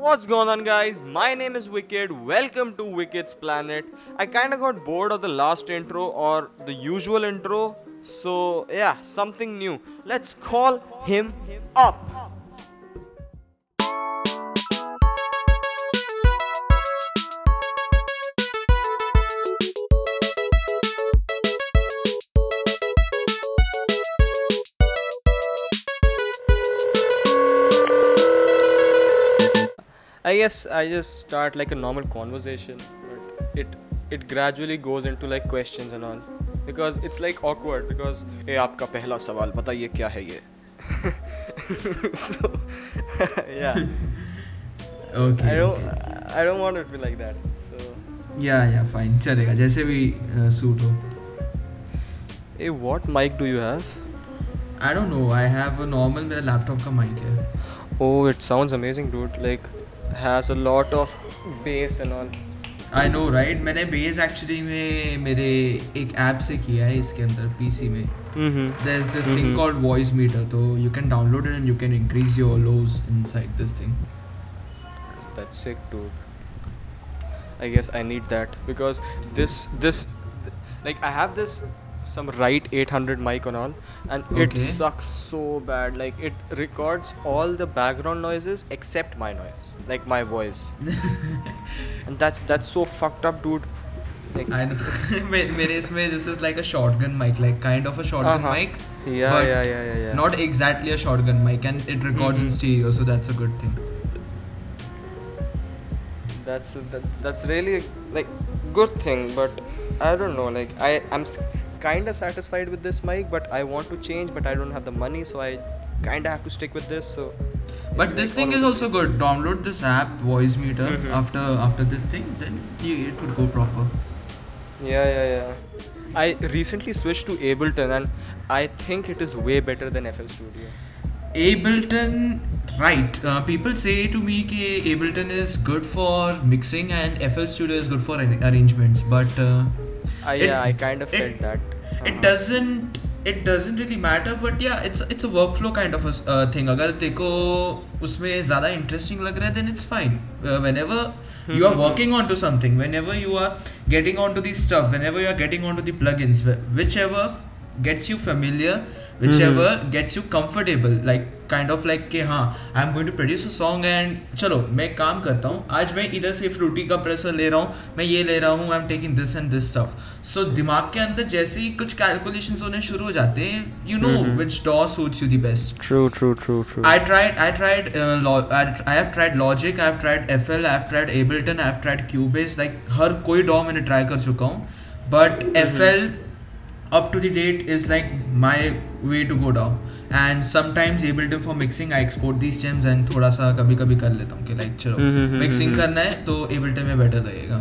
What's going on, guys? My name is Wicked. Welcome to Wicked's Planet. I kind of got bored of the last intro or the usual intro, so yeah, something new. Let's call him up. I guess I just start like a normal conversation, but it it gradually goes into like questions and all because it's like awkward because ए आपका पहला सवाल बताइए क्या है ये so yeah okay I don't I don't want it to be like that so या या fine चलेगा जैसे भी सूट हो hey what mic do you have I don't know I have a normal मेरा लैपटॉप का माइक है oh it sounds amazing dude like has a lot of bass and all. I know right मैंने base actually में मेरे एक app से किया है इसके अंदर पीसी में. There is this thing called voice meter तो you can download it and you can increase your lows inside this thing That's sick, dude. I guess I need that because this this like I have this some right 800 mic on all and it Okay. sucks so bad like it records all the background noises except my noise like my voice and that's that's so fucked up dude like I know मेरे इसमें this is like a shotgun mic like kind of a shotgun Uh-huh. Mic yeah yeah yeah yeah yeah not exactly a shotgun mic and it records in Mhm. stereo so that's a good thing that's that, that's really like good thing but i don't know like i i'm kind of satisfied with this mic but i want to change but i don't have the money so i kind of have to stick with this so but this like thing is also good. Download this app voice meter Mhm. after after this thing then you, it could go proper. Yeah yeah yeah. I recently switched to ableton and i think it is way better than fl studio. Ableton right. Uh, people say to me कि ableton is good for mixing and fl studio is good for arrangements but uh, I, It- yeah i kind of it- felt that it Uh-huh. doesn't it doesn't really matter but yeah it's it's a workflow kind of a s- uh, thing अगर तेको उसमें ज़्यादा interesting लग रहा है then it's fine uh, whenever you are working onto something whenever you are getting onto the stuff whenever you are getting onto the plugins wh- whichever gets you familiar whichever mm-hmm. gets you comfortable like kind of like कि हाँ I am going to produce a song and चलो मैं काम करता हूँ आज मैं इधर से फ्रूटी का प्रेसर ले रहा हूँ मैं ये ले रहा हूँ I am taking this and this stuff so दिमाग के अंदर जैसे ही कुछ कैलकुलेशन होने शुरू हो जाते हैं यू नो विच डॉ suits you the best true true true true I tried. I tried. Uh, lo- I, I have tried Logic. I have tried FL. I have tried Ableton. I have tried Cubase. Like हर कोई DAW मैंने try कर चुका हूँ. But FL up to the date is like my way to go down. And sometimes Able to for mixing I export these stems and थोड़ा सा कभी कभी कर लेता हूँ कि लाइक चलो मिक्सिंग करना है तो एबल में बेटर रहेगा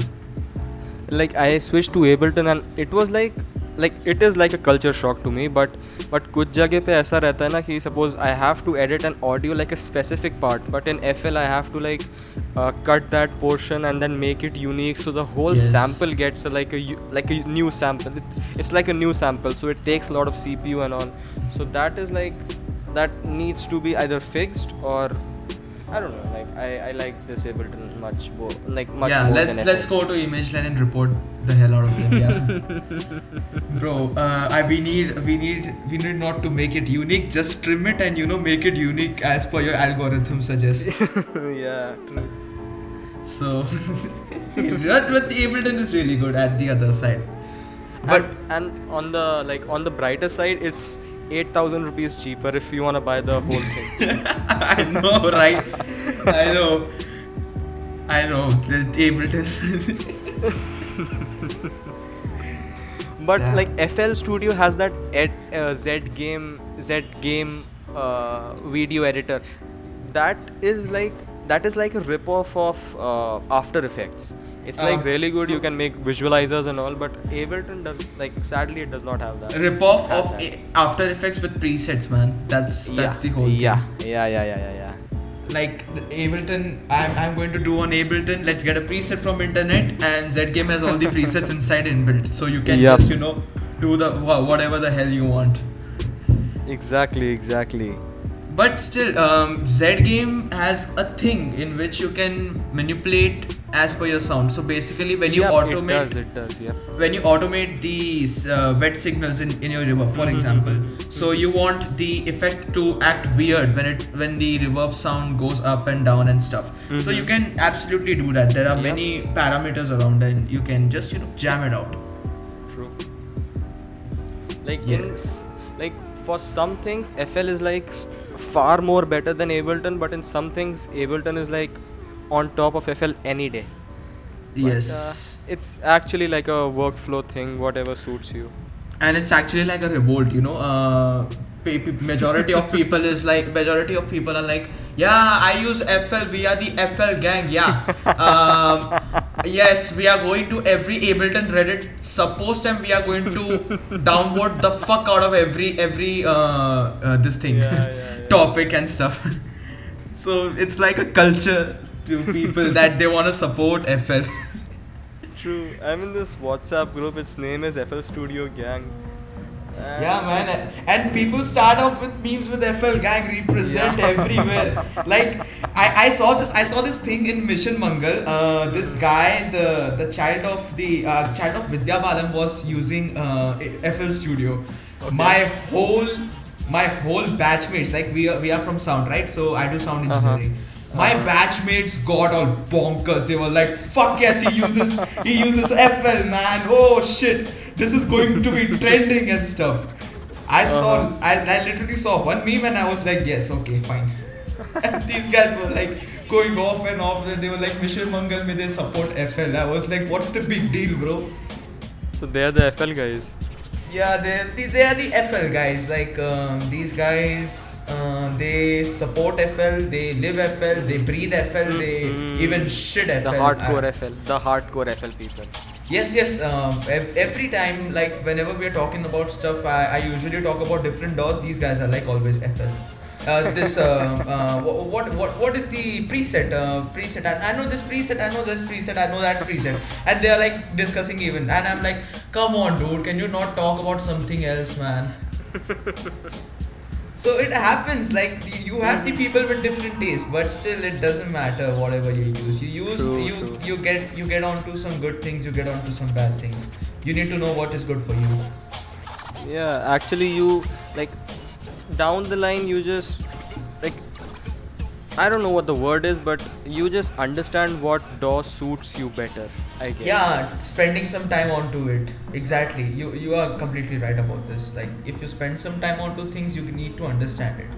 like I switch to Able and it was like like it is like a culture shock to me but but कुछ जगह पे ऐसा रहता है ना कि suppose I have to edit an audio like a specific part but in FL I have to like uh, cut that portion and then make it unique so the whole Yes. sample gets a, like a u- like a new sample it, it's like a new sample so it takes a lot of CPU and all so that is like that needs to be either fixed or I don't know like I, I like this Ableton much more like much yeah, more let's let's FL. go to ImageLine and report the hell out of them. Yeah, bro. Uh, I, we need we need we need not to make it unique. Just trim it and you know make it unique as per your algorithm suggests. yeah, true. so, but but the Ableton is really good at the other side. But and, and on the like on the brighter side, it's eight thousand rupees cheaper if you wanna buy the whole thing. I know, right? I know. I know. The Ableton. but like FL Studio has that ed, uh, Z game Z game uh, video editor. That is like that is like a rip off of uh, After Effects. It's like Uh. really good. You can make visualizers and all, but Ableton does like sadly it does not have that. Rip off of. A- After Effects with presets, man. That's that's yeah. the whole thing. Yeah, yeah, yeah, yeah, yeah, yeah. like Ableton, I'm, I'm going to do on Ableton. Let's get a preset from internet, and Zgame has all the presets inside inbuilt, so you can Yup. just you know do the whatever the hell you want. Exactly, exactly. But still, um, Z game has a thing in which you can manipulate as per your sound. So basically, when you yeah, automate it does, it does, yeah. when you automate these uh, wet signals in, in your reverb for Mhm. example so you want the effect to act weird when it when the reverb sound goes up and down and stuff so you Mhm. can absolutely do that there are Yeah. many parameters around and you can just you know jam it out True. Like in like for some things, FL is like far more better than Ableton, but in some things, Ableton is like on top of FL any day. But, yes uh, it's actually like a workflow thing, whatever suits you. and it's actually like a revolt you know uh, majority of people is like majority of people are like yeah i use fl we are the fl gang yeah um, yes we are going to every ableton reddit suppost and we are going to download the fuck out of every every uh, uh, this thing yeah, yeah. topic and stuff so it's like a culture to people that they want to support fl True. I'm in this WhatsApp group. Its name is FL Studio Gang. Yeah, man. And people start off with memes with FL gang represent Yeah. everywhere. Like I, I saw this I saw this thing in Mission Mangal. Uh, this guy, the the child of the uh, child of Vidya Balan was using uh, FL Studio. Okay. My whole my whole batchmates like we are we are from sound right so I do sound Uh-huh. engineering. My Uh-huh. batchmates got all bonkers. They were like, "Fuck yes, he uses he uses FL, man. Oh shit, this is going to be trending and stuff." I saw, Uh-huh. I, I literally saw one meme and I was like, "Yes, okay, fine." and these guys were like going off and off. They were like, "Mission Mangal, may they support FL?" I was like, "What's the big deal, bro?" So they're the FL guys. Yeah, they they they are the FL guys. Like um, these guys, uh, they support FL, they live FL, they breathe FL, they Mhm. even shit FL. The hardcore Uh, FL. The hardcore FL people. Yes, yes. Um, ev- every time, like whenever we are talking about stuff, I, I usually talk about different DAWs. These guys are like always FL. Uh, this uh, uh, wha- what what what is the preset? Uh, preset. I, I know this preset. I know this preset. I know that preset. And they are like discussing even. And I'm like, come on, dude. Can you not talk about something else, man? so it happens. Like the- you have the people with different tastes, but still it doesn't matter whatever you use. You use True, you true. you get you get onto some good things. You get onto some bad things. You need to know what is good for you. Yeah, actually, you like down the line, you just like I don't know what the word is, but you just understand what DAW suits you better. I guess. Yeah, spending some time onto it. Exactly. You you are completely right about this. Like if you spend some time onto things, you need to understand it.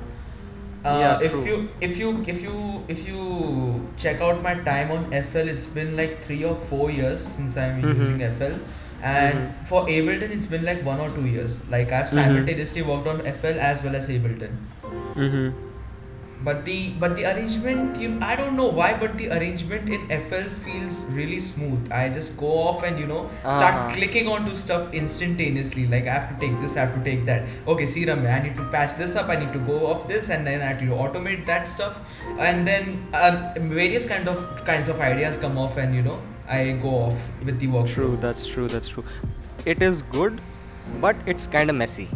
Uh, Yeah, if true. you if you if you if you check out my time on FL, it's been like three or four years since I'm Mhm. using FL, and Mhm. for Ableton, it's been like one or two years. Like I've Mhm. simultaneously worked on FL as well as Ableton. But the but the arrangement, you I don't know why, but the arrangement in FL feels really smooth. I just go off and you know start Uh-huh. clicking onto stuff instantaneously. Like I have to take this, I have to take that. Okay, see Ramya, I need to patch this up. I need to go off this, and then I have to automate that stuff. And then uh, various kind of kinds of ideas come off, and you know I go off with the work True. That's true. That's true. It is good, but it's kind of messy.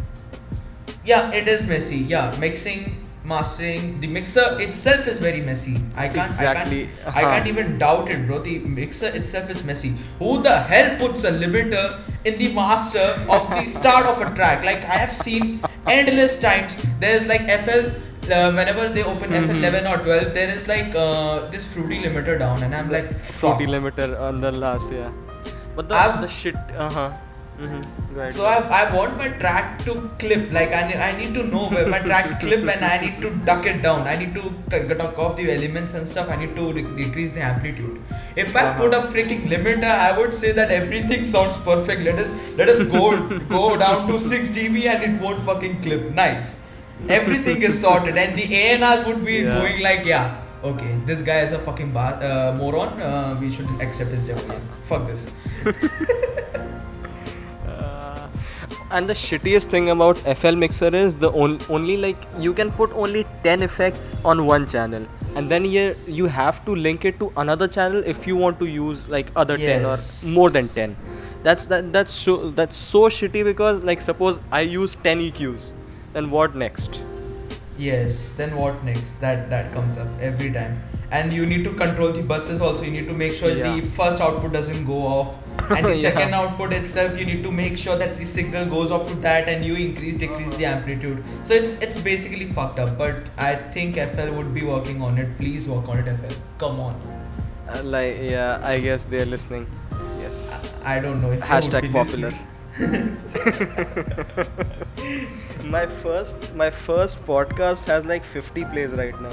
Yeah, it is messy. Yeah, mixing, mastering, the mixer itself is very messy. I can't, Exactly, I can't, uh-huh. can't even doubt it, bro. The mixer itself is messy. Who the hell puts a limiter in the master of the start of a track? Like I have seen endless times. There's like FL. Uh, whenever they open Mhm. FL11 or 12, there is like uh, this fruity limiter down, and I'm like, fuck. Fruity limiter on the last, yeah. But the the shit. Uh huh. Mm-hmm. So I, I want my track to clip like I, ne- I need to know where my tracks clip and I need to duck it down. I need to t- duck off the elements and stuff. I need to de- decrease the amplitude. If I Uh-huh. put a freaking limiter, I would say that everything sounds perfect. Let us let us go go down to six dB and it won't fucking clip. Nice. Everything is sorted and the A&Rs would be Yeah. going like yeah. Okay, this guy is a fucking uh, moron. Uh, we should accept his demo. Yeah, fuck this. And the shittiest thing about FL Mixer is the on- only like you can put only 10 effects on one channel and then you, you have to link it to another channel if you want to use like other 10 or more than 10 that's that that's so that's so shitty because like suppose i use 10 eqs then what next Yes. Then what next? That that comes up every time. And you need to control the buses also. You need to make sure Yeah. the first output doesn't go off. And the Yeah. second output itself, you need to make sure that the signal goes off to that and you increase, decrease the amplitude. So it's it's basically fucked up. But I think FL would be working on it. Please work on it, FL. Come on. Uh, like yeah, I guess they're listening. Yes. I don't know if Hashtag popular. my first my first podcast has like 50 plays right now.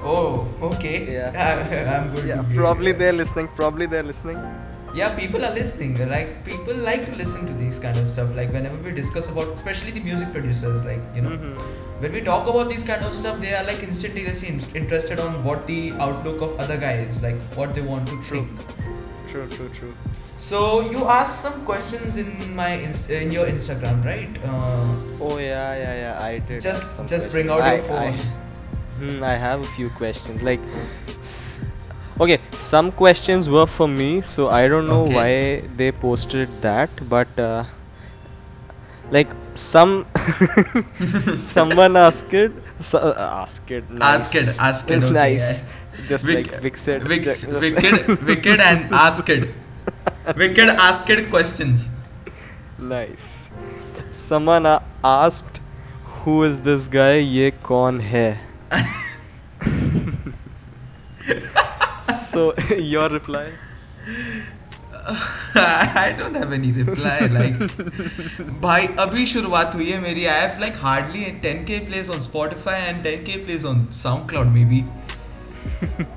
Oh, okay. Yeah. I'm good. Yeah, probably they're listening. Probably they're listening. Yeah, people are listening. Like people like to listen to these kind of stuff. Like whenever we discuss about, especially the music producers, like you know, Mhm. when we talk about these kind of stuff, they are like instantaneously in- interested on what the outlook of other guy is, like what they want to True. think. True, true, true. So you asked some questions in my inst- in your Instagram, right? Uh, Oh yeah, yeah, yeah. I did. Just- have some just bring questions. out your phone. I, hmm, I have a few questions. Like, s- okay, some questions were for me, so I don't know Okay. why they posted that, but uh, like some someone asked it. So, uh, asked it. Nice. Ask it, ask it, okay, nice. yeah. Just Vic- like Vic said. Ju- just wicked, wicked, and asked. Wicked asked questions. nice. Someone uh, asked, "Who is this guy? ये कौन है?" So your reply? I don't have any reply. Like, भाई अभी शुरुआत हुई है मेरी. I have like hardly 10k plays on Spotify and 10k plays on SoundCloud maybe.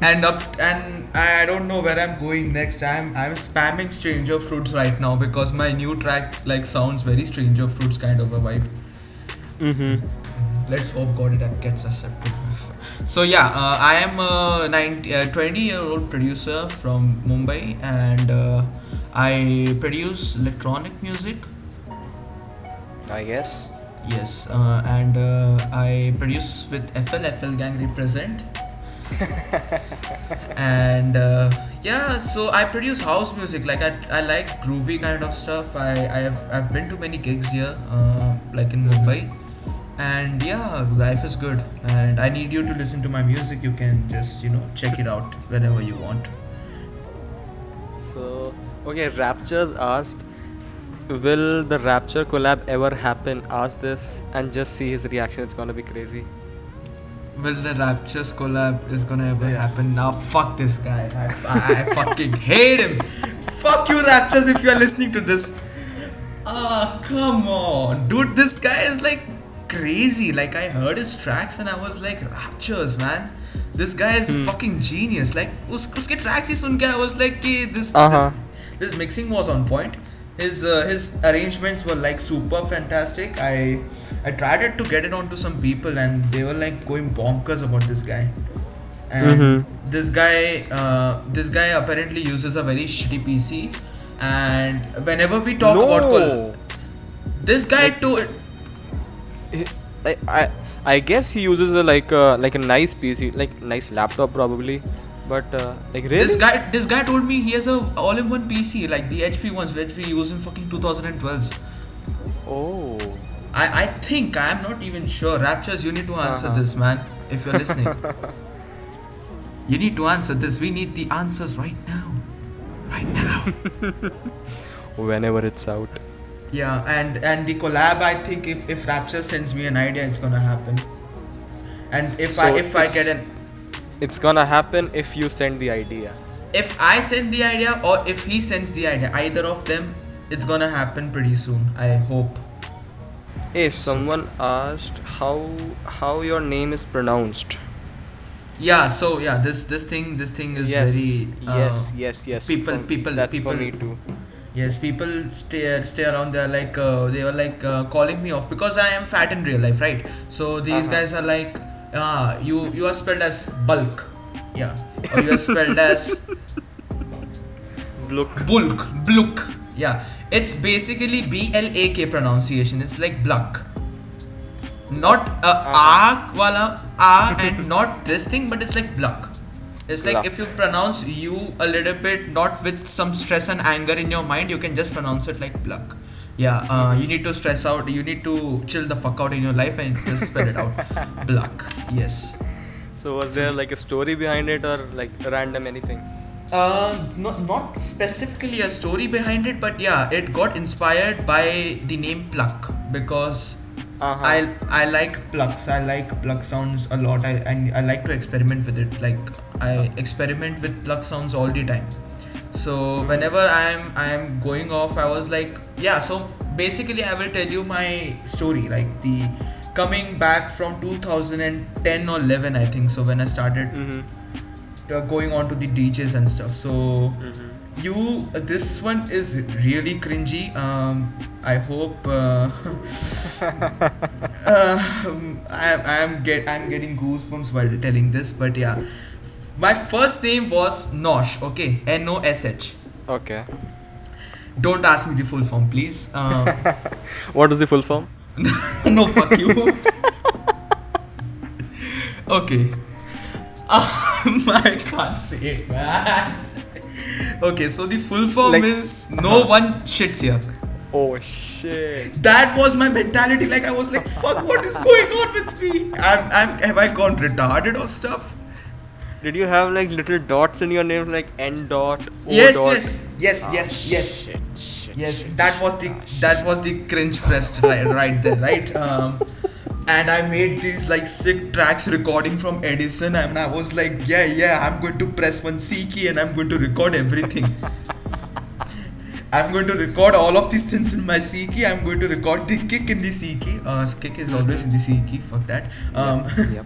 and up and I don't know where I'm going next. I'm I'm spamming Stranger Fruits right now because my new track like sounds very Stranger Fruits kind of a vibe. Mm-hmm. Let's hope God it gets accepted. So yeah, uh, I am a 90, uh, 20 year old producer from Mumbai and uh, I produce electronic music. I guess. Yes, uh, and uh, I produce with FL FL Gang represent. and uh, yeah, so I produce house music. Like I, I like groovy kind of stuff. I, I have I've been to many gigs here, uh, like in Mumbai, and yeah, life is good. And I need you to listen to my music. You can just you know check it out whenever you want. So okay, Raptures asked, "Will the Rapture collab ever happen?" Ask this and just see his reaction. It's gonna be crazy. Will the Raptures collab is gonna ever Yes. happen? Now fuck this guy. I, I, I fucking hate him. Fuck you Raptures if you're listening to this. Ah, come on. Dude, this guy is like crazy. Like I heard his tracks and I was like, Raptures, man. This guy is a fucking genius. Like us, uske tracks ही सुन के I was like कि this, Uh-huh. this this mixing was on point. His uh, his arrangements were like super fantastic. I I tried it to get it onto some people and they were like going bonkers about this guy. And Mhm. this guy uh, this guy apparently uses a very shitty PC. And whenever we talk about col- this guy Like- too. he- I, I I guess he uses a like a like a nice PC, like nice laptop probably, but uh, like really. This guy, this guy told me he has a all-in-one PC, like the HP ones, which we use in fucking 2012s. Oh. I, I think I'm not even sure. Raptures, you need to answer Uh-huh. this, man. If you're listening, you need to answer this. We need the answers right now, right now. Whenever it's out. Yeah, and and the collab. I think if if Rapture sends me an idea, it's gonna happen. And if I if I get an It's gonna happen if you send the idea. if I send the idea or if he sends the idea, either of them, it's gonna happen pretty soon. I hope. Hey, someone asked how how your name is pronounced. Yeah. So yeah, this this thing this thing is yes, very uh, yes, yes, yes. people- people- That's people- for me too. Yes, people stay stay around They're like uh, they were like uh, calling me off because I am fat in real life, right? So these Uh-huh. guys are like, ah, you you are spelled as bulk, yeah, or you are spelled as Look. bulk, bluk, yeah. It's basically B L A K pronunciation. It's like bluck, not a Uh-huh. a wala a and not this thing, but it's like bluck. It's like Bluck. if you pronounce you a little bit not with some stress and anger in your mind, you can just pronounce it like bluck. yeah uh, you need to stress out you need to chill the fuck out in your life and just spell it out Bluck yes So was there like a story behind it or like random anything? uh, not, not specifically a story behind it but yeah it got inspired by the name pluck because Uh-huh. I I like plucks. I like pluck sounds a lot. I and I like to experiment with it. Like I experiment with pluck sounds all the time. So whenever I'm I'm going off, I was like, yeah. So basically, I will tell you my story. Like the coming back from 2010 or 11, I think. So when I started Mm-hmm. uh, going on to the DJs and stuff. So Mm-hmm. you this one is really cringy um i hope uh, uh, I, I am get i'm getting goosebumps while telling this but yeah my first name was nosh okay? N-o-s-h Okay. don't ask me the full form please. Um, What is the full form? no fuck you. Okay. Um, i can't say it man. Okay so the full form Like- is no one shits here. Oh shit. that was my mentality. Like i was like fuck what is going on with me? I'm, I'm have i gone retarded or stuff Did you have like little dots in your name like N dot? O yes dot? yes yes Ah, yes yes Shit, shit, yes shit, that was the that was the cringe fest right, right there right um and i made these like sick tracks recording from edison and i was like yeah yeah i'm going to press one c key and i'm going to record everything i'm going to record all of these things in my c key i'm going to record the kick in the c key uh kick is always in the c key fuck that um Yep.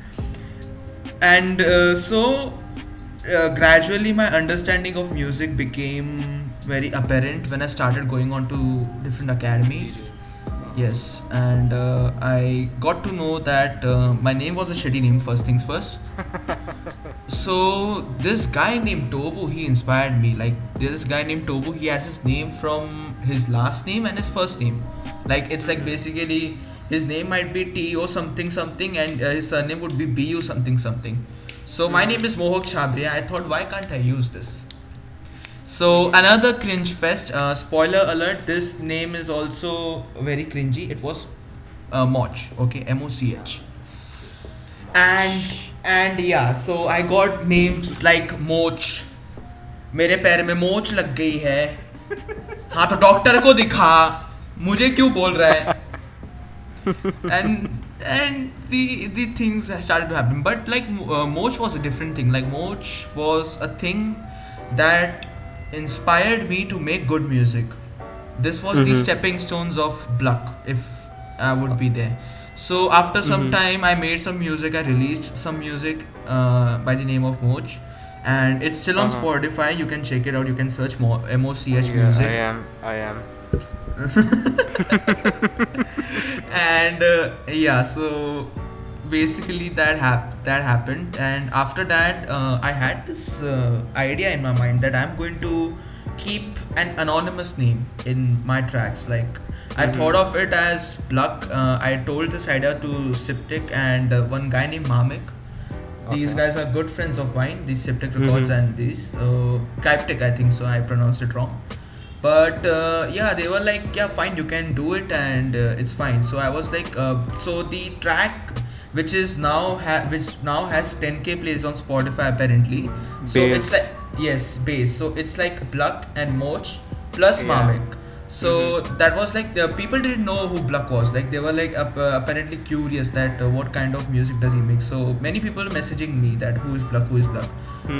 And uh, so uh, gradually my understanding of music became very apparent when i started going on to different academies. Yes and uh, i got to know that uh, my name was a shitty name first things first. So this guy named tobu he inspired me. Like this guy named tobu he has his name from his last name and his first name. Like it's like basically his name might be T or something something and uh, his surname would be B or something something. So my name is Mohak Chabria. I thought why can't I use this? So another cringe fest. Uh, spoiler alert: this name is also very cringy. It was uh, Moch. Okay, M O C H. And and yeah, so I got names like Moch. मेरे पैर में मोच लग गई है हाँ तो doctor को दिखा मुझे क्यों बोल रहा है and and the the things started to happen but like uh, moch was a different thing like moch was a thing that inspired me to make good music this was the Mhm. stepping stones of bluck if i would be there so after some Mhm. time i made some music i released some music uh, by the name of moch and it's still on Uh-huh. spotify you can check it out you can search Mo- moch Yeah, music I am. I am. and uh, yeah so basically that hap- that happened and after that uh, i had this uh, idea in my mind that i'm going to keep an anonymous name in my tracks like i Mhm. thought of it as pluck uh, i told this idea to Siptic and uh, one guy named mamik these Okay. guys are good friends of mine these Siptic records Mhm. and these uh, Cryptic, i think so i pronounced it wrong but uh, yeah they were like yeah fine you can do it and uh, it's fine. So i was like uh, so the track which is now ha- which now has 10k plays on spotify apparently. So it's like yes bass. So it's like Bluck and Moch plus Yeah. Mamek so that was like the people didn't know who Bluck was. Like they were like uh, apparently curious that uh, what kind of music does he make. So many people messaging me that who is Bluck? Who is Bluck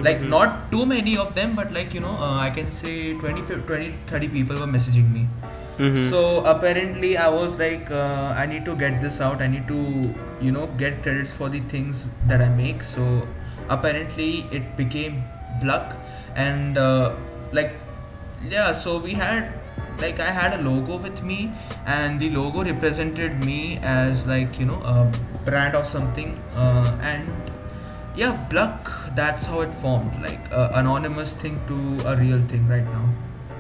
like Mhm. not too many of them but like you know uh, i can say 20 20 30 people were messaging me. Mhm. so apparently i was like uh, i need to get this out. I need to you know get credits for the things that i make. So apparently it became Bluck. And uh, like yeah so we had like i had a logo with me. And the logo represented me as like you know a brand or something. Uh, and yeah Bluck that's how it formed like a anonymous thing to a real thing right now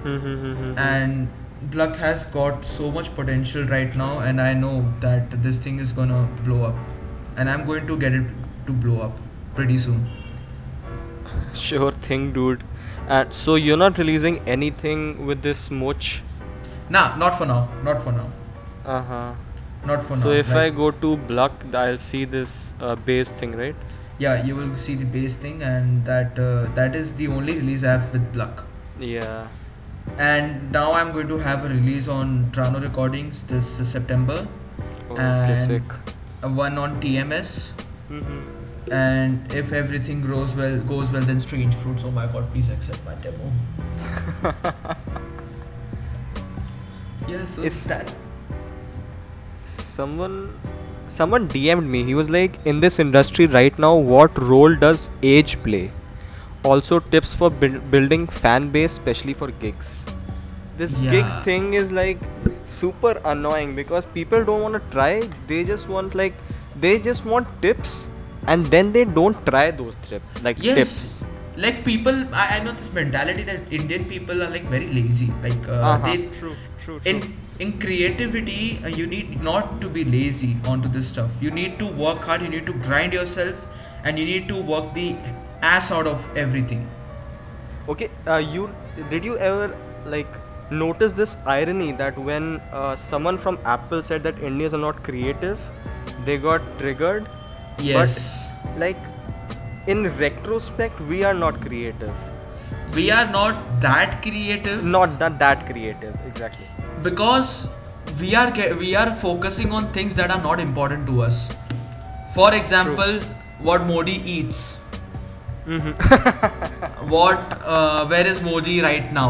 Mhm. and Bluck has got so much potential right now and I know that this thing is gonna blow up and I'm going to get it to blow up pretty soon Sure thing, dude. And so you're not releasing anything with this Moch? Nah, not for now. Not for now. Uh huh. Not for So now. So if I go to Bluck, I'll see this uh, bass thing, right? Yeah, you will see the bass thing, and that uh, that is the only release I have with Bluck. Yeah. And now I'm going to have a release on Trano Recordings this uh, September. Okay, And- sick. One on TMS. Mm-hmm. And if everything goes well, goes well, then Strange Fruits. Oh my God! Please accept my demo. yeah, so It's- that Someone, someone DM'd me. He was like, "In this industry right now, what role does age play? Also, tips for buil- building fan base, especially for gigs." This gigs thing is like super annoying because people don't want to try. They just want like, they just want tips, and then they don't try those tips. Like yes. tips. Like people, I, I know this mentality that Indian people are like very lazy. Like uh, Uh-huh. they True. True. in in creativity uh, you need not to be lazy onto this stuff you need to work hard you need to grind yourself and you need to work the ass out of everything Okay, uh, you did you ever like notice this irony that when uh, someone from Apple said that Indians are not creative, they got triggered. yes But like in retrospect, we are not creative. we are not that creative Not that that creative exactly. Because we are we are focusing on things that are not important to us for example what modi eats what uh, where is modi right now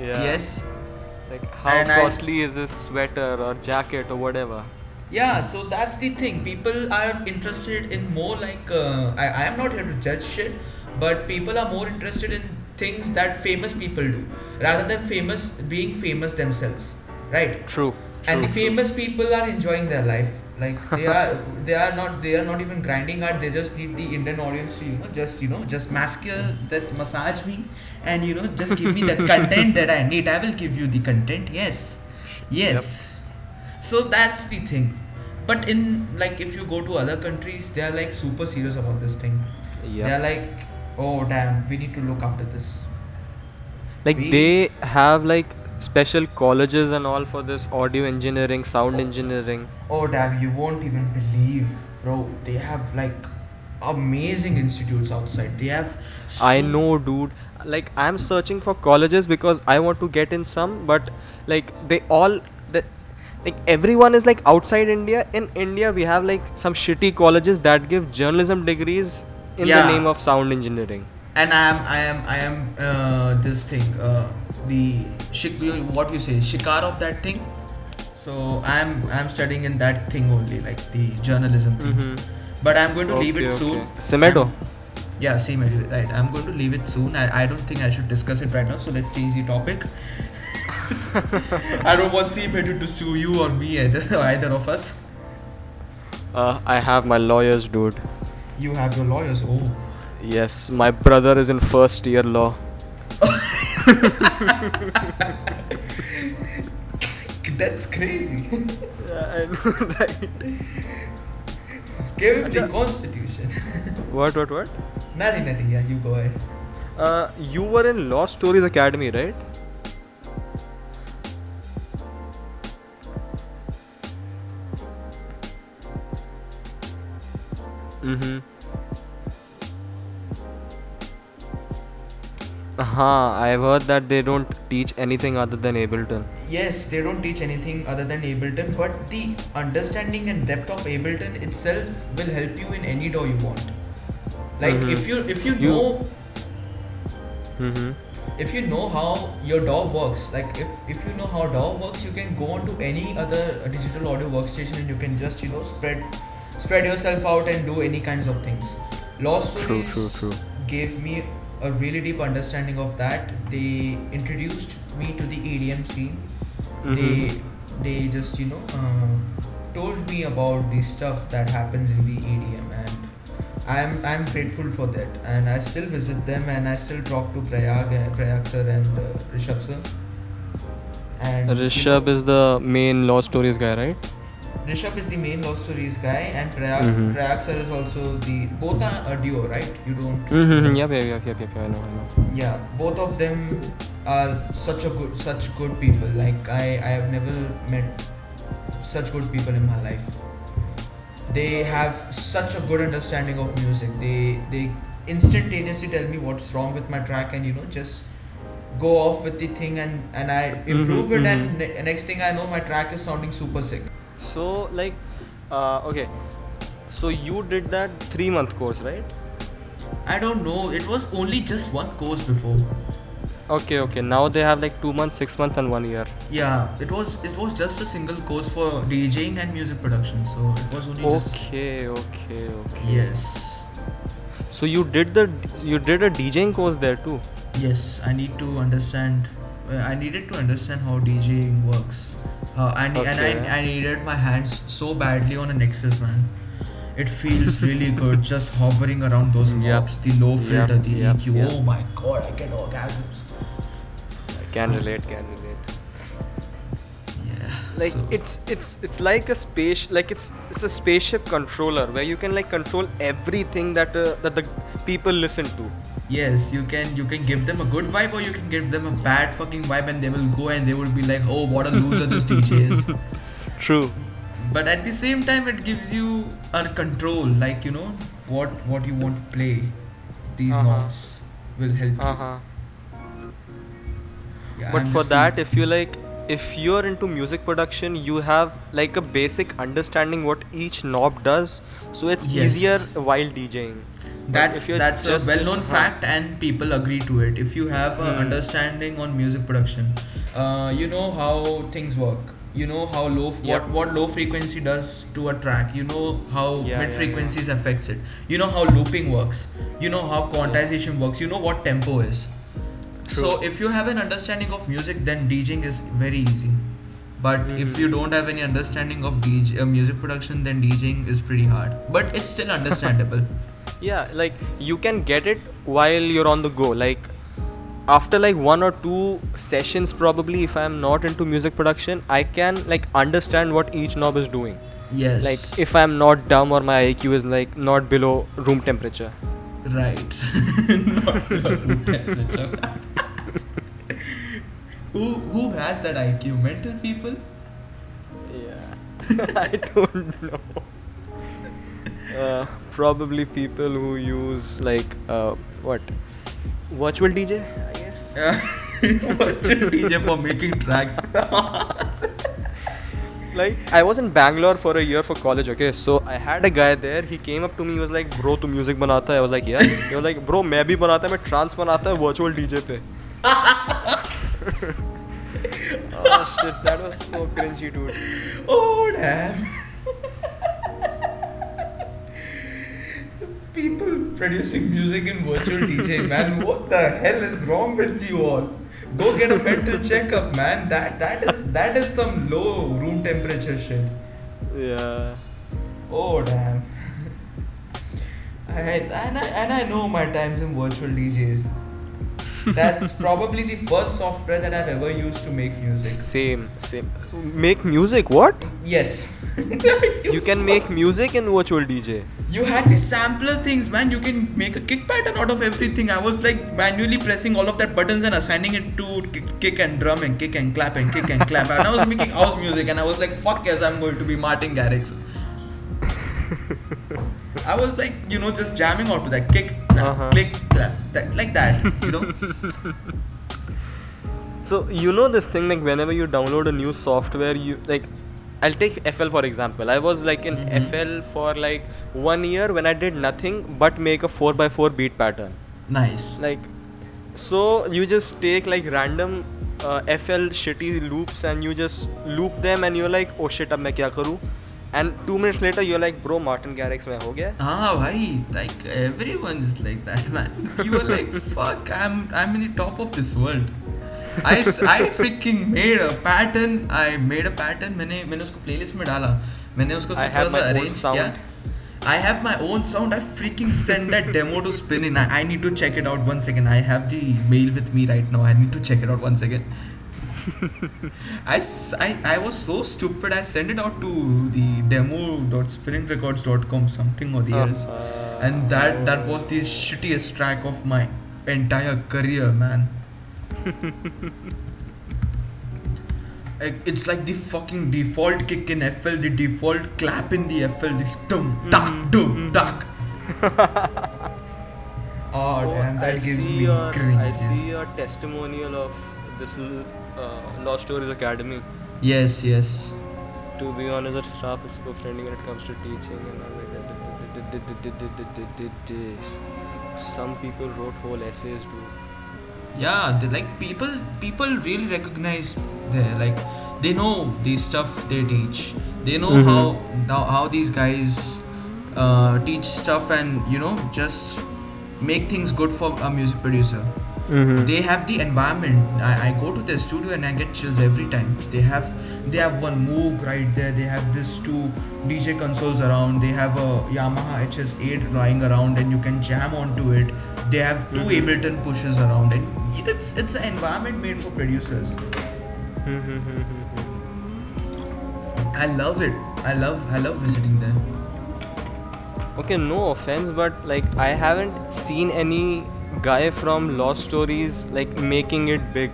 Yeah. yes Like how And I- costly is this sweater or jacket or whatever? Yeah, so that's the thing. People are interested in more like uh, I, I am not here to judge shit, but people are more interested in things that famous people do rather than famous being famous themselves, right? True. true and the true, true. famous people are enjoying their life. Like they are, they are not, they are not even grinding hard. They just need the Indian audience to, you know, just you know, just massacre this, massage me, and you know, just give me that content that I need. I will give you the content. Yes, yes. So that's the thing. But in like, if you go to other countries, they are like super serious about this thing. Yeah. They are like, oh damn, we need to look after this. like we- they have like special colleges and all for this audio engineering sound engineering Oh damn, you won't even believe, bro. They have like amazing institutes outside. They have. i so- know dude like i'm searching for colleges because i want to get in some but like they all the like everyone is like outside india in india we have like some shitty colleges that give journalism degrees in Yeah. the name of sound engineering And I am, I am, I am uh, this thing, uh, the shik, what you say, shikar of that thing. So I am, I am studying in that thing only, like the journalism thing. Mhm. But I'm going to leave Okay, it soon. okay. Seamedu? I'm- Yeah, same right. I'm going to leave it soon. I, I don't think I should discuss it right now. So let's change the topic. I don't want Seamedu to sue you or me either, either of us. uh, i have my lawyers dude You have your lawyers. Oh. yes my brother is in first year law That's crazy. i know right Give him the constitution. what what what nothing, nothing. Yeah, you go ahead. Uh, you were in Lost Stories Academy, right? Mm-hmm. Uh-huh, I've heard that they don't teach anything other than Ableton. Yes, they don't teach anything other than Ableton, but the understanding and depth of Ableton itself will help you in any DAW you want. Like Mhm. if you if you, You- know Mm-hmm. if you know how your DAW works, like if if you know how DAW works, you can go on to any other digital audio workstation and you can just you know spread spread yourself out and do any kinds of things. Lost Stories true, true. gave me a really deep understanding of that. They introduced me to the EDM scene. Mhm. They they just you know uh, told me about the stuff that happens in the EDM and I'm I'm grateful for that and I still visit them and I still talk to Prayag Prayag sir and uh, Rishabh sir. And you know, is the main Lost Stories guy, right? Rishabh is the main lost stories guy and Prayag Mhm. Prayag sir is also the both are a duo right? You don't Mm-hmm. Yep, yep, yep, yep, yep, I know, I know. yeah both of them are such a good, such good people. Like I, I have never met such good people in my life. They have such a good understanding of music. They, they instantaneously tell me what's wrong with my track, and you know just go off with the thing, and and I improve it, and ne- next thing I know, my track is sounding super sick. So like, uh, okay. So you did that three month course, right? I don't know. It was only just one course before. Okay, okay. Now they have like two months, six months, and one year. Yeah, it was it was just a single course for DJing and music production. So it was only just Okay, okay, okay. yes, So you did the you did a DJing course there too. yes. I need to understand. Uh, I needed to understand how DJing works. Uh, and and I, I needed my hands so badly on a Nexus, man. It feels really good just hovering around those Yep. knobs, the low Yep, filter, the yep, EQ. yep. Oh my god, I get orgasms. I can relate, can relate. Yeah. Like so- it's it's it's like a space like it's it's a spaceship controller where you can like control everything that uh, that the people listen to. Yes, you can you can give them a good vibe or you can give them a bad fucking vibe and they will go and they will be like, oh what a loser this DJ is. True. But at the same time it gives you a control, like you know, what what you want to play. These Uh-huh. knobs will help you. Uh huh. Yeah, but I'm for that if you like if you're into music production you have like a basic understanding what each knob does so it's Yes. easier while djing But that's that's a well-known fact and people agree to it. If you have an Hmm. understanding on music production uh, you know how things work. You know how low Yep. what what low frequency does to a track. You know how Yeah, mid yeah, frequencies affects it. You know how looping works. You know how quantization works. You know what tempo is. So if you have an understanding of music then djing is very easy. But if Mhm. you don't have any understanding of DJ, uh, music production then djing is pretty hard. But it's still understandable yeah like you can get it while you're on the go like after like one or two sessions probably if i'm not into music production i can like understand what each knob is doing yes like if i'm not dumb or my iq is like not below room temperature Right. Not below room temperature. who who has that IQ? Mental people? Yeah, I don't know. Uh, probably people who use like uh, what virtual DJ, I guess. What's DJ for making tracks? Like I was in Bangalore for a year for college. Okay, so I had a guy there. He came up to me. He was like, "Bro, tu music banata hai?" I was like, "Yeah." He was like, "Bro, मैं भी बनाता मैं trance बनाता है virtual DJ पे." oh shit, that was so cringy, dude. oh damn. Producing music in virtual DJ, man. What the hell is wrong with you all? Go get a mental checkup, man. That that is that is some low room temperature shit. Yeah. Oh damn. I, and, I, and I know my times in virtual DJ. That's probably the first software that I've ever used to make music. Same, same. Make music? What? Yes. You can make music in virtual DJ. You had the sampler things, man. You can make a kick pattern out of everything. I was like manually pressing all of that buttons and assigning it to kick, kick and drum and kick and clap and kick and clap. And I was making house music and I was like, fuck yes, I'm going to be Martin Garrix. I was like, you know, just jamming out to that kick, clap, Uh-huh. click, clap, that, like that, you know. So you know this thing like whenever you download a new software, you like. I'll take FL for example. I was like in Mhm. FL for like one year when I did nothing but make a 4x4 beat pattern. nice. Like, so you just take like random uh, FL shitty loops and you just loop them and you're like, oh shit, अब मैं क्या करूँ? And two minutes later, you're like, bro, Martin Garrix में हो गया? Ah, bhai, like everyone is like that, man. You were like, fuck, I'm I'm in the top of this world. I, I freaking made a pattern. I made a pattern. मैंने मैंने उसको playlist में डाला. मैंने उसको थोड़ा सा arrange sound. किया. I have my own sound. I freaking send that demo to Spin-In. I, I need to check it out one second. I have the mail with me right now. I need to check it out one second. I, I, I was so stupid. I sent it out to the demo.spinninrecords.com something or the else. Uh, And that that was the shittiest track of my entire career, man. It's like the fucking default kick in FL, the default clap in the FL, this dum, tak, dum, tak. Oh, damn, that I gives see me your, cringe. I see your testimonial of this uh, Lost Stories Academy. Yes, yes. To be honest, our staff is so friendly when it comes to teaching and all that. Some people wrote whole essays, dude. Yeah, they, like people, people really recognize there. Like they know the stuff they teach. They know Mhm. how, how how these guys uh, teach stuff and you know just make things good for a music producer. Mm-hmm. they have the environment. I, I go to their studio and i get chills every time. They have they have one moog right there. They have this two dj consoles around. They have a yamaha hs8 lying around and you can jam onto it. They have 2 Mhm. ableton pushes around and it's it's an environment made for producers. I love it. I love i love visiting them okay, no offense, but like I haven't seen any guy from Lost Stories like making it big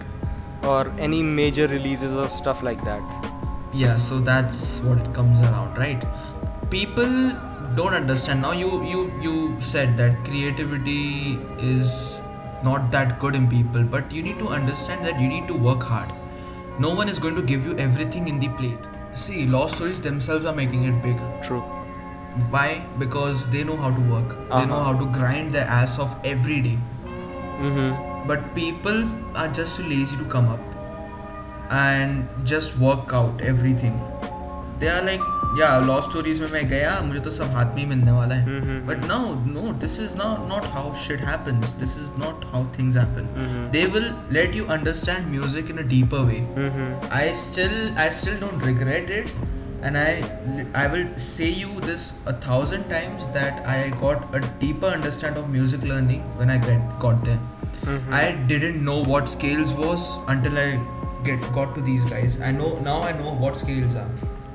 or any major releases or stuff like that. yeah so that's what it comes around right? People don't understand. Now you you you said that creativity is not that good in people but you need to understand that you need to work hard. No one is going to give you everything in the plate. See lost stories themselves are making it big True. why? Because they know how to work. They know Uh-huh. how to grind their ass off every day Mm-hmm. But people are just too lazy to come up and just work out everything. They are like, yeah, lost stories में मैं gaya, मुझे to sab हाथ में ही मिलने Mm-hmm. But no, no, this is not not how shit happens. This is not how things happen. Mm-hmm. They will let you understand music in a deeper way. Mm-hmm. I still I still don't regret it. and I I will say you this a thousand times that I got a deeper understand of music learning when I get got there. Mm-hmm. I didn't know what scales was until I get got to these guys. I know now I know what scales are.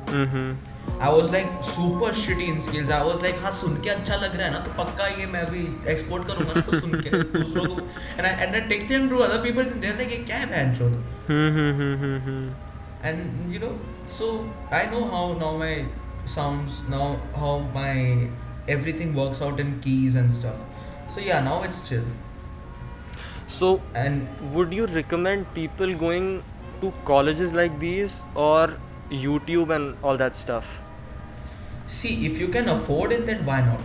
Mm-hmm. I was like super shitty in skills I was like हाँ सुन के अच्छा लग रहा है ना तो पक्का ये मैं भी एक्सपोर्ट करूँगा ना तो सुन के दूसरों को and I and I take them to other people there like ये क्या है बहन चोद and you know so I know how now my sounds now how my everything works out in keys and stuff so yeah now it's chill So, and would you recommend people going to colleges like these or YouTube and all that stuff? see if you can afford it then why not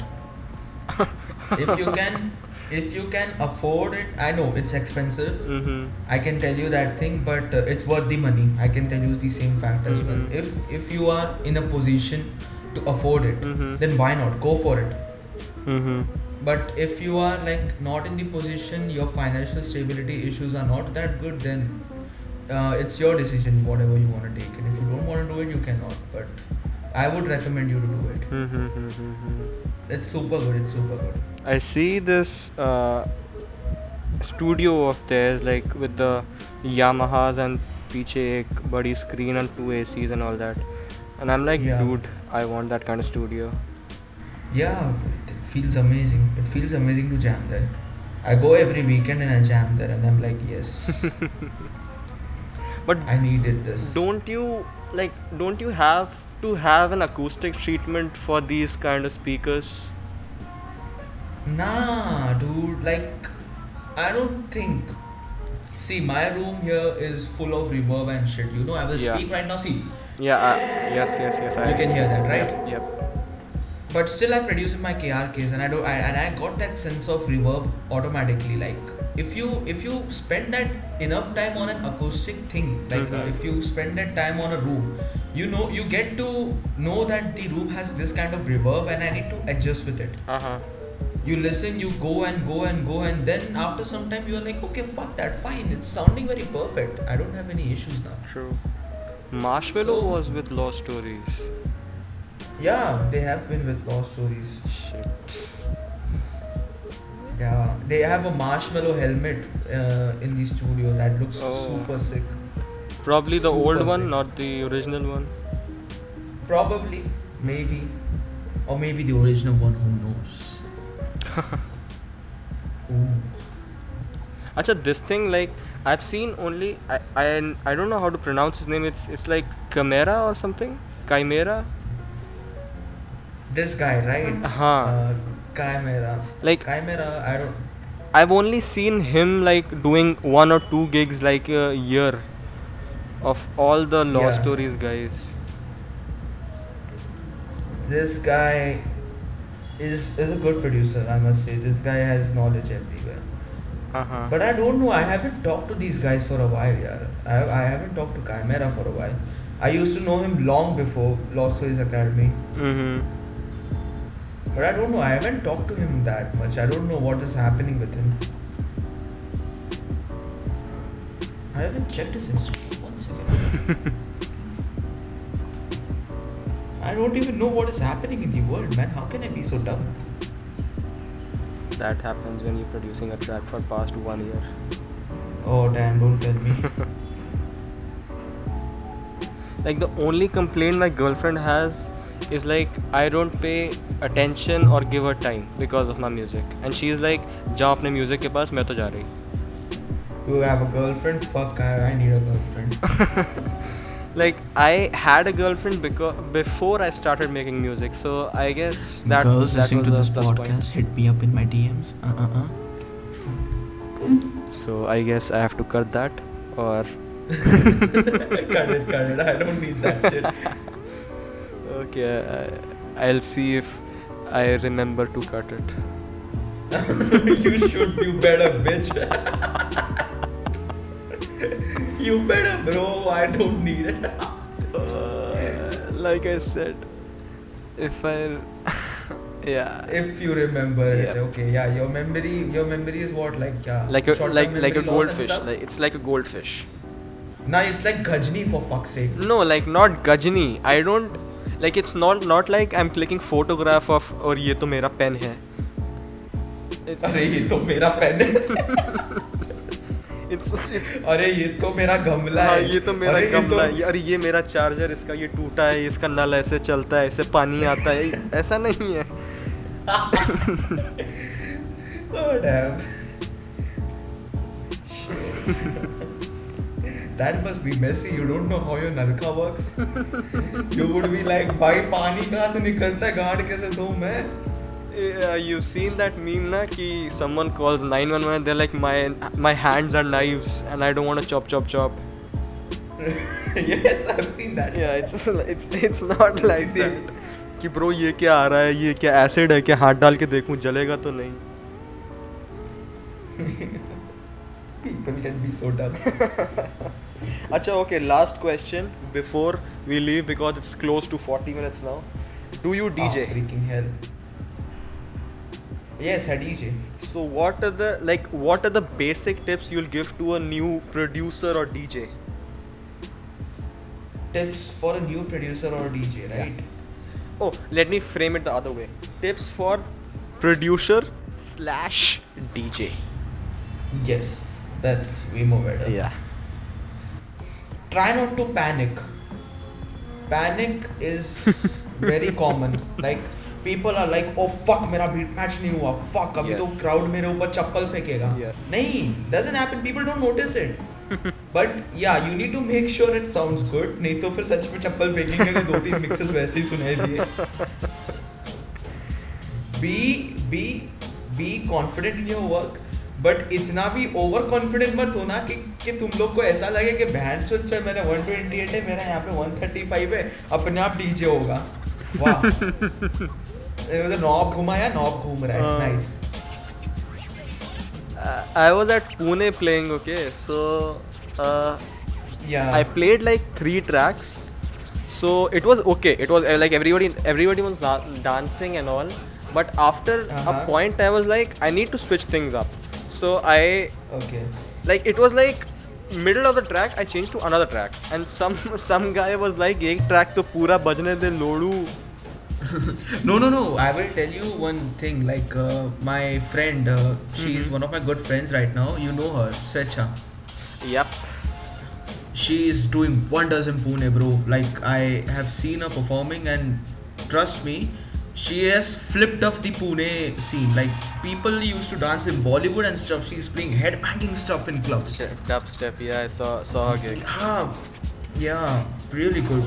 if you can if you can afford it i know it's expensive Mm-hmm. i can tell you that thing but uh, it's worth the money i can tell you the same fact as well Mhm. if if you are in a position to afford it Mhm. then why not go for it Mm-hmm but if you are like not in the position your financial stability issues are not that good then uh, it's your decision whatever you want to take. And if you don't want to do it you cannot. But i would recommend you to do it. Hmm, hmm, hmm, it's super good it's super good. I see this uh, studio of theirs like with the yamahas and piche ek body screen and two acs and all that. And i'm like yeah. dude i want that kind of studio. Yeah feels amazing it feels amazing to jam there i go every weekend and i jam there and i'm like yes but i needed this don't you like don't you have to have an acoustic treatment for these kind of speakers Nah, dude, like, I don't think. See, my room here is full of reverb and shit. You know, I will Yeah. speak right now. See, yeah I, yes yes yes I you can hear that, right? yep, yep. But still, I produce in my KR case, and I do, I, and I got that sense of reverb automatically. Like, if you if you spend that enough time on an acoustic thing, like uh, Mhm. if you spend that time on a room, you know, you get to know that the room has this kind of reverb, and I need to adjust with it. uh-huh you listen you go and go and go and then after some time you're like okay fuck that fine it's sounding very perfect i don't have any issues now true Marshmello So- was with Lost Stories yeah they have been with lost stories shit yeah they have a Marshmello helmet uh, in the studio that looks Oh. super sick probably the Super old one sick. not the original one probably maybe or maybe the original one who knows Ooh. Acha, this thing like I've seen only I, I I don't know how to pronounce his name. It's it's like Chimera or something. Chimera. This guy, right? Huh. Uh, Chimera. Like- Chimera, I don't. I've only seen him like doing one or two gigs like a year of all the lost Yeah. stories guys. This guy is is a good producer, I must say. This guy has knowledge everywhere. Uh-huh. But I don't know. I haven't talked to these guys for a while, yeah. I, I haven't talked to Chimera for a while. I used to know him long before Lost Stories Academy. mm-hmm. But I don't know. I haven't talked to him that much. I don't know what is happening with him. I haven't checked his Instagram. One second. I don't even know what is happening in the world, man. How can I be so dumb? That happens when you're producing a track for past one year. Oh damn! Don't tell me. Like the only complaint my girlfriend has is like I don't pay attention or give her time because of my music. And she's like, जाओ अपने music के पास मैं तो जा रही. you have a girlfriend? Fuck! I, I need a girlfriend. Like I had a girlfriend because before I started making music, so I guess that Girls that listening was to a this plus podcast, point. hit me up in my DMs. Uh uh uh. So I guess I have to cut that or cut it, cut it. I don't need that shit. okay, I, I'll see if I remember to cut it. you should. You better, bitch. you better, bro. I don't need it. Uh, like I said, if I, yeah, If you remember it, Yeah. okay, yeah. Your memory, your memory is what, like, yeah. like a like like a memory loss and goldfish. Like it's like a goldfish. Nah, it's like Gajni for fuck's sake. No, like not Gajni. I don't like it's not not like I'm clicking photograph of और ये तो मेरा pen है. अरे ये तो मेरा pen है। It's, it's अरे ये तो मेरा गमला हाँ, है। ये तो मेरा अरे ये गमला तो- है। अरे ये मेरा चार्जर इसका ये टूटा है इसका नल ऐसे चलता है ऐसे पानी आता है। ऐसा नहीं है। Oh that must be messy. You don't know how your nalka works. you would be like, भाई पानी कहाँ से निकलता है गाड़ कैसे दूँ मैं? Yeah, you've seen that meme na कि someone calls 911 they're like my my hands are knives and I don't want to chop chop chop yes, I've seen that. yeah it's it's it's not like See- that कि bro ये क्या आ रहा है ये क्या acid है क्या हाथ डाल के देखूँ जलेगा तो नहीं People can be so dumb. Acha, okay, last question before we leave because it's close to 40 minutes now. Do you DJ? Ah, freaking hell. Yes, I DJ. So what are the like what are the basic tips you'll give to a new producer or DJ? Tips for a new producer or DJ, right? Yeah. Oh, let me frame it the other way. Tips for producer slash DJ. Yes, that's way more better. Yeah. try not to panic. Panic is very common. Like people are like oh fuck मेरा beat match नहीं हुआ fuck अभी तो yes. तो crowd मेरे ऊपर चप्पल फेंकेगा yes. नहीं doesn't happen people don't notice it but yeah you need to make sure it sounds good नहीं तो फिर सच में चप्पल फेंकेंगे अगर दो तीन मिक्सेस वैसे ही सुनाई दिए be be be confident in your work but इतना भी ओवर कॉन्फिडेंट मत होना कि कि तुम लोग को ऐसा लगे कि बहन सो चल मैंने 128 है मेरा यहाँ पे 135 है अपने आप डीजे होगा वाह मतलब नॉब घुमाया नॉब घूम रहा है हाँ। Nice Uh, I was at Pune playing, okay, so uh, या I played like three tracks. So it was okay. It was uh, like everybody, everybody was na- dancing and all. But after Uh-huh. a point, I was like, I need to switch things up. So I okay. Like it was like middle of the track I changed to another track. And some some guy was like ek track to pura bajne de lodu. No no no. I will tell you one thing. Like uh, my friend uh, she mm-hmm. is one of my good friends right now. You know her Secha. yep. She is doing wonders in Pune bro. Like I have seen her performing and trust me she has flipped up the Pune scene. Like people used to dance in Bollywood and stuff. She's playing headbanging stuff in clubs. Dubstep, yeah, I saw saw her gig. Yeah, yeah, really good.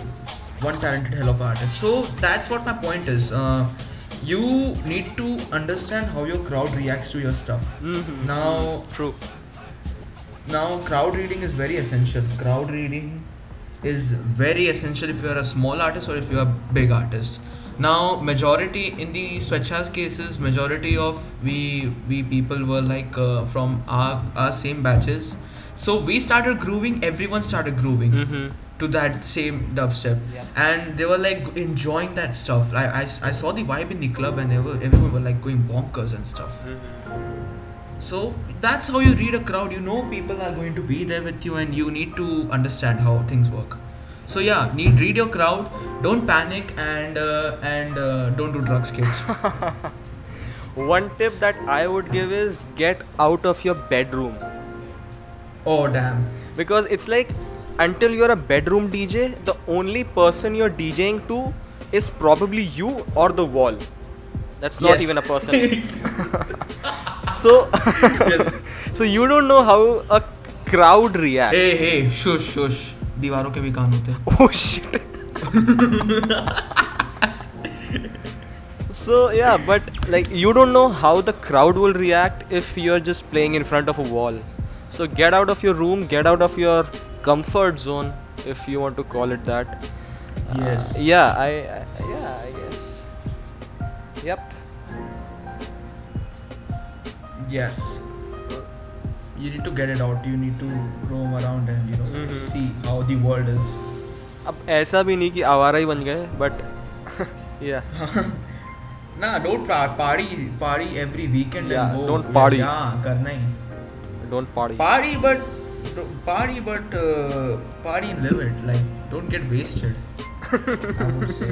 One talented hell of artist. So that's what my point is. Uh, you need to understand how your crowd reacts to your stuff. Mhm. Now, True. now crowd reading is very essential. Crowd reading is very essential if you are a small artist or if you are a big artist. Now, majority in the Swechhas cases, majority of we we people were like uh, from our our same batches. So we started grooving. Everyone started grooving Mm-hmm. to that same dubstep Yeah. and they were like enjoying that stuff I, I, I saw the vibe in the club and ever, everyone were like going bonkers and stuff so that's how you read a crowd you know people are going to be there with you and you need to understand how things work so yeah need read your crowd don't panic and uh, and uh, don't do drugs kids One tip that I would give is get out of your bedroom oh damn because it's like until you're a bedroom DJ, the only person you're DJing to is probably you or the wall. That's not Yes. even a person. so, yes so you don't know how a crowd reacts. hey hey shush shush दीवारों के भी कान होते हैं Oh shit. so yeah, but like you don't know how the crowd will react if you're just playing in front of a wall. So get out of your room, get out of your comfort zone, if you want to call it that. Uh, Yes. yeah, I, I yeah, I guess. Yep. Yes. You need to get it out. You need to roam around and you know Mhm. see how the world is. अब ऐसा भी नहीं कि आवारा ही बन गए but या Nah, don't pa- party party every weekend Yeah, and go. don't party. Yeah, करना ही. Don't party Party, but party, but uh, party in limit. Like, don't get wasted. I would say.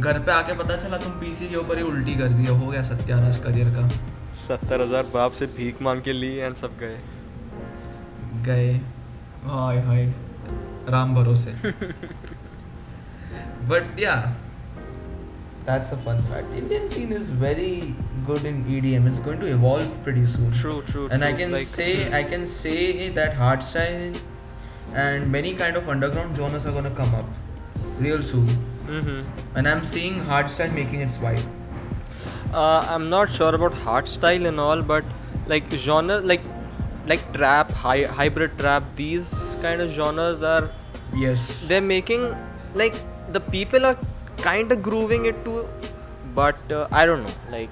घर पे आके पता चला तुम PC के ऊपर ही उल्टी कर दिया हो गया सत्यानाश करियर का सत्तर हज़ार बाप से भीख मांग के लिए एंड सब गए गए हाय हाय राम भरोसे बट या That's a fun fact. Indian scene is very good in EDM. It's going to evolve pretty soon. True, true. and I true. can Like, say I can say that hardstyle and many kind of underground genres are gonna come up real soon. hmm And I'm seeing hardstyle making its vibe. Uh, I'm not sure about hardstyle and all, but like genre, like like trap, hy- hybrid trap. These kind of genres are Yes. they're making like the people are kind of grooving it too, but uh, I don't know. Like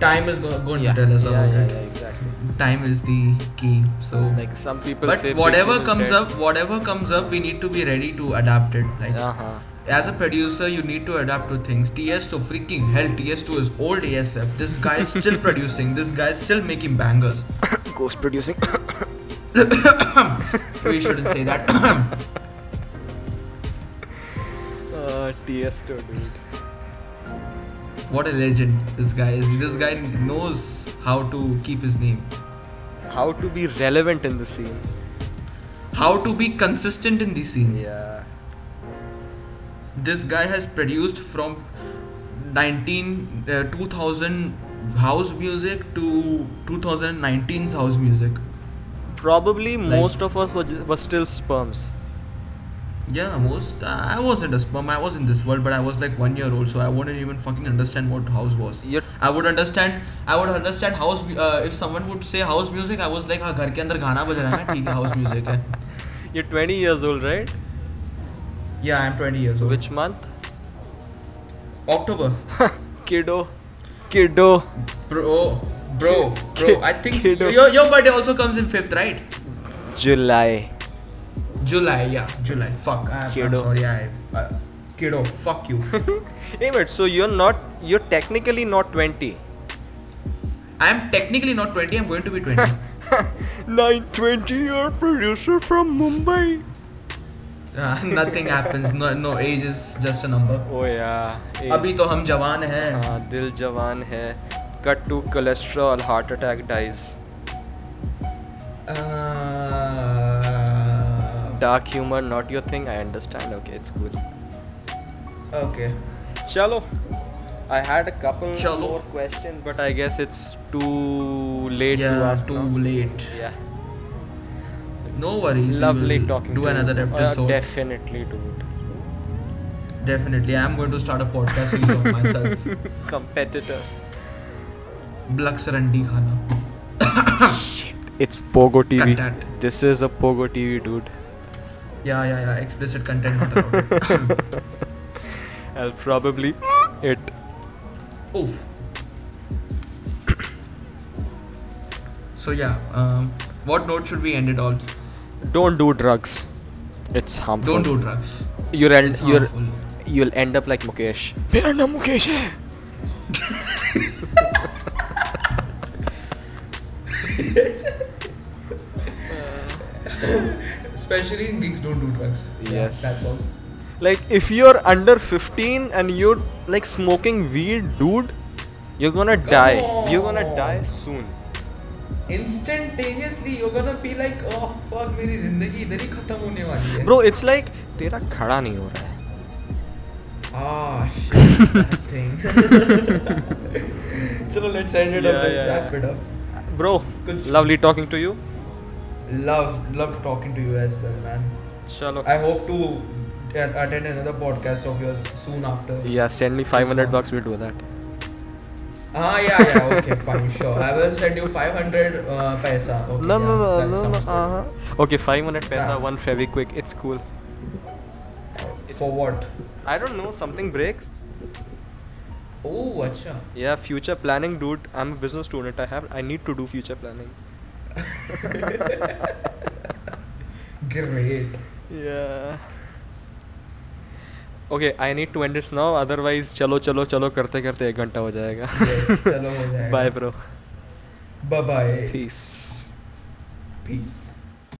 Time is go- going yeah, to tell us yeah, about yeah, it. yeah, exactly. Time is the key. So. Like some people but whatever Big Boom is comes up, whatever comes up, we need to be ready to adapt it. Like Uh-huh. As a producer, you need to adapt to things. Tiesto, freaking hell, Tiesto is old ASF. This guy is still producing. This guy is still making bangers. Ghost producing. we shouldn't say that. uh, Tiesto, dude. what a legend this guy is. This guy knows how to keep his name, How to be relevant in the scene. how to be consistent in the scene. Yeah. This guy has produced from 19 uh, 2000 house music to 2019's house music. Probably Like- most of us were, were still sperms. Yeah, most. I wasn't a sperm. I was in this world, but I was like one year old, so I wouldn't even fucking understand what house was. You're I would understand. I would understand house. Uh, if someone would say house music, I was like, हाँ घर के अंदर गाना बज रहा है ठीक है house music है. you're 20 years old, right? Yeah, I'm 20 years old. Which month? October. Kiddo. Kiddo. Bro, bro, bro. I think Kiddo. your your birthday also comes in fifth, right? July. July. Yeah, July. Fuck. I, I'm sorry. I. Uh, kiddo. Fuck you. Hey mate, so you're not you're technically not 20. I'm technically not 20. I'm going to be 20. 920 you're producer from Mumbai. Uh, nothing happens. No, no. Age is just a number. Oh yeah. Hey. अभी तो हम जवान हैं हाँ दिल जवान है cut to cholesterol heart attack dies Uh, dark humour not your thing I understand okay it's cool okay Chalo. I had a couple Chalo. more questions, but I guess it's too late to yeah, ask too now. late. Yeah. No worries. Lovely talking Do to another episode. definitely, dude. Definitely. I'm going to start a podcast of myself. Competitor. BLUK's Randi Khana. It's Pogo TV. Content. This is a Pogo TV, dude. Yeah, yeah, yeah. Explicit content not. I'll probably it. Oof. So yeah, um, what note should we end it all? Don't do drugs. It's harmful. Don't do drugs. You're end, It's you're harmful. you'll end up like Mukesh. मेरा नाम मुकेश है. Especially in gigs, don't do drugs. Yes. that's all. Like if you're under 15 and you're like smoking weed, dude, you're gonna Come die. You're gonna on. die soon. Instantaneously you gonna be like oh fuck मेरी ज़िंदगी इधर ही खत्म होने वाली है। Bro it's like तेरा खड़ा नहीं हो रहा है। Ah, shit, that thing. चलो let's end it up let's wrap it up bro lovely talking to you love love talking to you as well man चलो। I hope to attend another podcast of yours soon after. Yeah send me 500 bucks we'll do that. Ah, yeah, yeah. Okay, fine, sure. I will send you 500 uh, paisa. Okay, No, no, yeah, no, that no, no. sounds good. Uh-huh. Okay, 500 paisa, one Feviquick. It's cool. For what? I don't know. Something breaks. Oh, acha. Yeah, future planning, dude. I'm a business student. I have. I need to do future planning. Great. Yeah. Okay I need to end it's now otherwise चलो चलो चलो करते करते एक घंटा हो जाएगा। Yes, चलो हो जाएगा। Bye bro bye bye peace peace